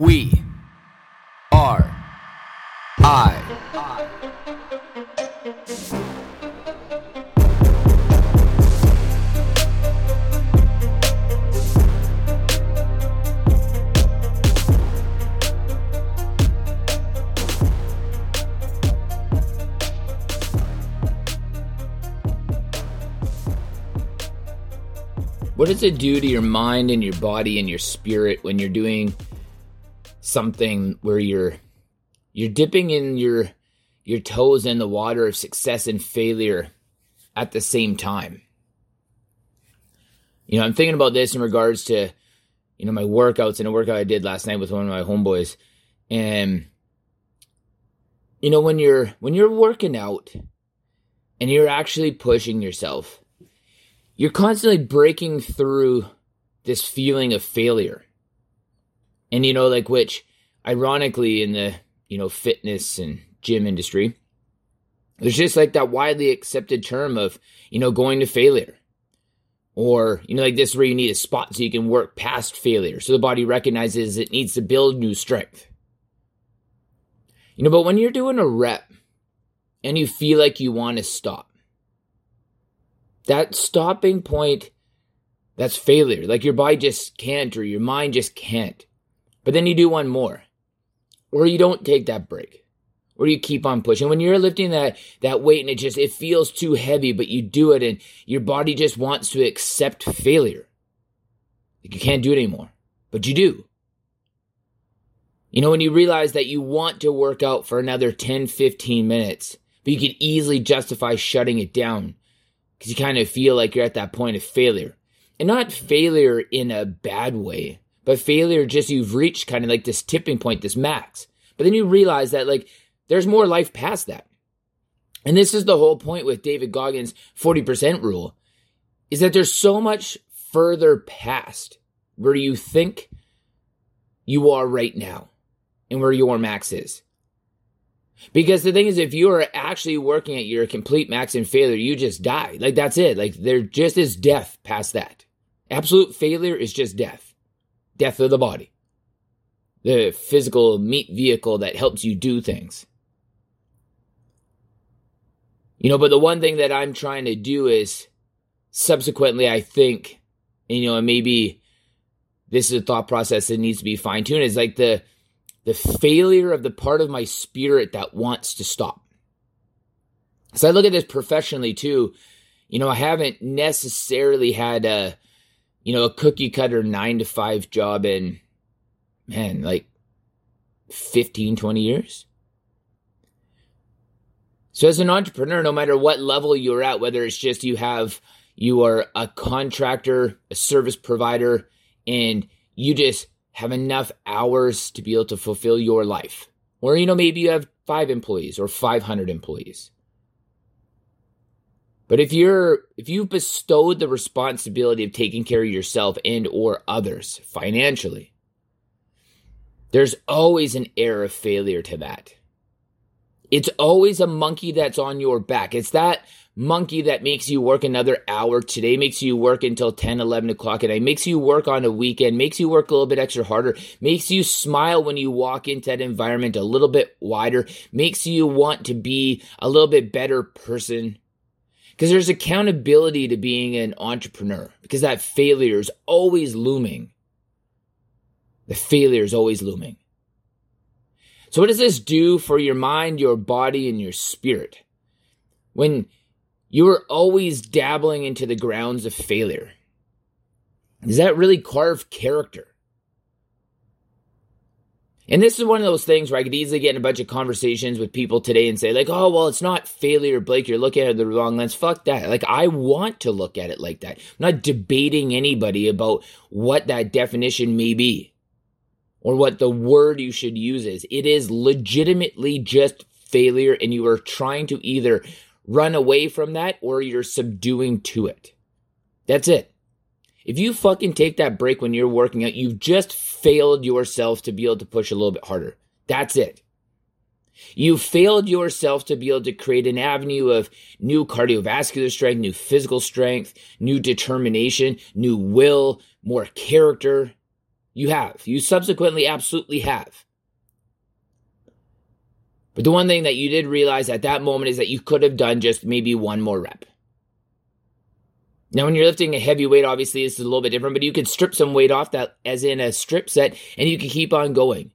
We are I. What does it do to your mind and your body and your spirit when you're doing something where you're you're dipping in your your toes in the water of success and failure at the same time? You know, I'm thinking about this in regards to you know my workouts and a workout I did last night with one of my homeboys and you know when you're when you're working out and you're actually pushing yourself you're constantly breaking through this feeling of failure. And you know, like which ironically in the, you know, fitness and gym industry, there's just like that widely accepted term of, you know, going to failure. Or, you know, like this where you need a spot so you can work past failure. So the body recognizes it needs to build new strength. You know, but when you're doing a rep and you feel like you want to stop, that stopping point, that's failure. Like your body just can't or your mind just can't. But then you do one more. Or you don't take that break. Or you keep on pushing. When you're lifting that, that weight and it just, it feels too heavy, but you do it and your body just wants to accept failure. Like you can't do it anymore. But you do. You know, when you realize that you want to work out for another 10, 15 minutes, but you could easily justify shutting it down because you kind of feel like you're at that point of failure. And not failure in a bad way, but failure just you've reached kind of like this tipping point, this max. But then you realize that like there's more life past that. And this is the whole point with David Goggins' 40% rule is that there's so much further past where you think you are right now and where your max is. Because the thing is, if you are actually working at your complete max and failure, you just die. Like that's it. Like there just is death past that. Absolute failure is just death. Death of the body. The physical meat vehicle that helps you do things. You know, but the one thing that I'm trying to do is subsequently, I think, you know, and maybe this is a thought process that needs to be fine tuned, is like the, the failure of the part of my spirit that wants to stop. So I look at this professionally too. You know, I haven't necessarily had a, you know, a cookie cutter nine to five job in, man, like 15, 20 years. So as an entrepreneur, no matter what level you're at, whether it's just you have, you are a contractor, a service provider, and you just have enough hours to be able to fulfill your life. Or, you know, maybe you have five employees or 500 employees. But if you're if you've bestowed the responsibility of taking care of yourself and or others financially, there's always an air of failure to that. It's always a monkey that's on your back. It's that monkey that makes you work another hour today, makes you work until 10, 11 o'clock at night, makes you work on a weekend, makes you work a little bit extra harder, makes you smile when you walk into that environment a little bit wider, makes you want to be a little bit better person. Because there's accountability to being an entrepreneur, because that failure is always looming. The failure is always looming. So, what does this do for your mind, your body, and your spirit? When you are always dabbling into the grounds of failure. Does that really carve character? And this is one of those things where I could easily get in a bunch of conversations with people today and say, like, oh, well, it's not failure, Blake. You're looking at it the wrong lens. Fuck that. Like, I want to look at it like that. I'm not debating anybody about what that definition may be or what the word you should use is. It is legitimately just failure, and you are trying to either run away from that or you're subduing to it. That's it. If you fucking take that break when you're working out, you've just failed yourself to be able to push a little bit harder. That's it. You failed yourself to be able to create an avenue of new cardiovascular strength, new physical strength, new determination, new will, more character. You have. You subsequently absolutely have. But the one thing that you did realize at that moment is that you could have done just maybe one more rep. Now, when you're lifting a heavy weight, obviously this is a little bit different, but you could strip some weight off that, as in a strip set, and you can keep on going.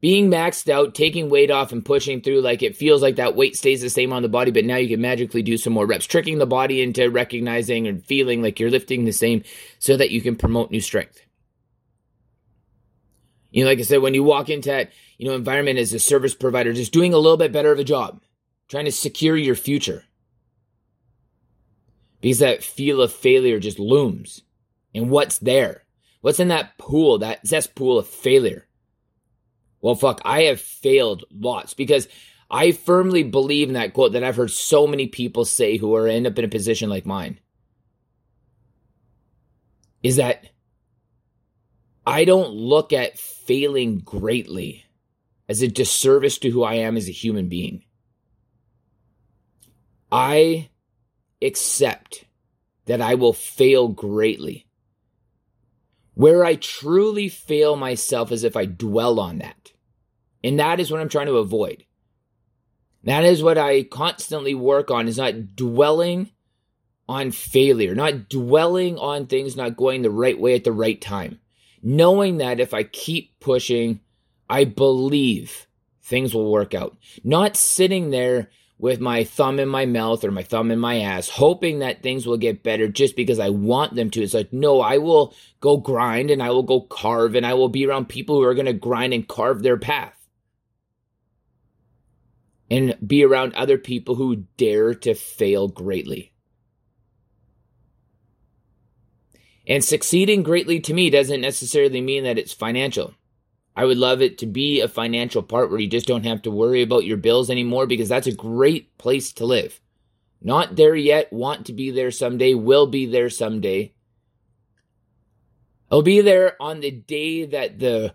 Being maxed out, taking weight off, and pushing through, like it feels like that weight stays the same on the body, but now you can magically do some more reps, tricking the body into recognizing and feeling like you're lifting the same so that you can promote new strength. You know, like I said, when you walk into that, you know, environment as a service provider, just doing a little bit better of a job, trying to secure your future. Because that feel of failure just looms. And what's there? What's in that pool, that cesspool of failure? Well, fuck, I have failed lots because I firmly believe in that quote that I've heard so many people say who are end up in a position like mine. Is that I don't look at failing greatly as a disservice to who I am as a human being. I accept that I will fail greatly. Where I truly fail myself is if I dwell on that. And that is what I'm trying to avoid. That is what I constantly work on is not dwelling on failure, not dwelling on things not going the right way at the right time knowing that if I keep pushing, I believe things will work out. Not sitting there with my thumb in my mouth or my thumb in my ass, hoping that things will get better just because I want them to. It's like, no, I will go grind and I will go carve and I will be around people who are going to grind and carve their path. And be around other people who dare to fail greatly. And succeeding greatly to me doesn't necessarily mean that it's financial. I would love it to be a financial part where you just don't have to worry about your bills anymore because that's a great place to live. Not there yet, want to be there someday, will be there someday. I'll be there on the day that the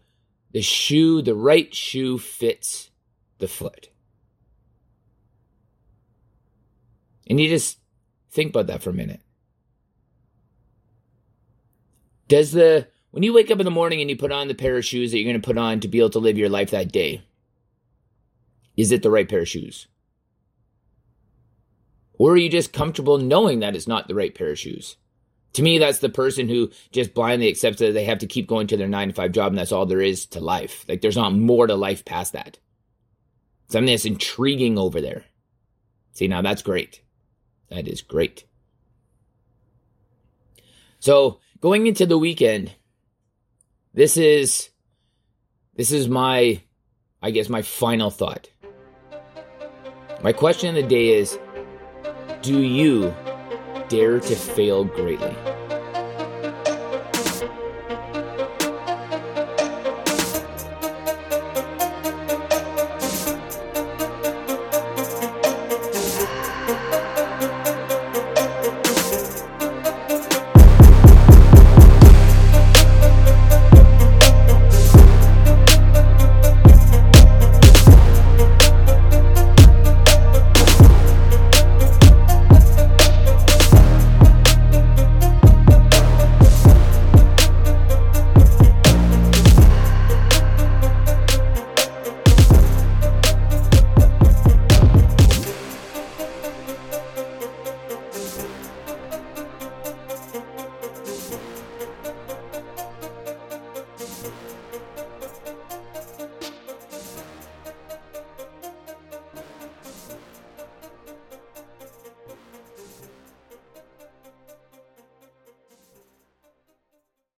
the shoe, the right shoe fits the foot. And you just think about that for a minute. Does the when you wake up in the morning and you put on the pair of shoes that you're going to put on to be able to live your life that day, is it the right pair of shoes? Or are you just comfortable knowing that it's not the right pair of shoes? To me, that's the person who just blindly accepts that they have to keep going to their nine to five job and that's all there is to life. Like there's not more to life past that. Something that's intriguing over there. See, now that's great. That is great. So going into the weekend, this is this is my I guess my final thought. My question of the day is do you dare to fail greatly?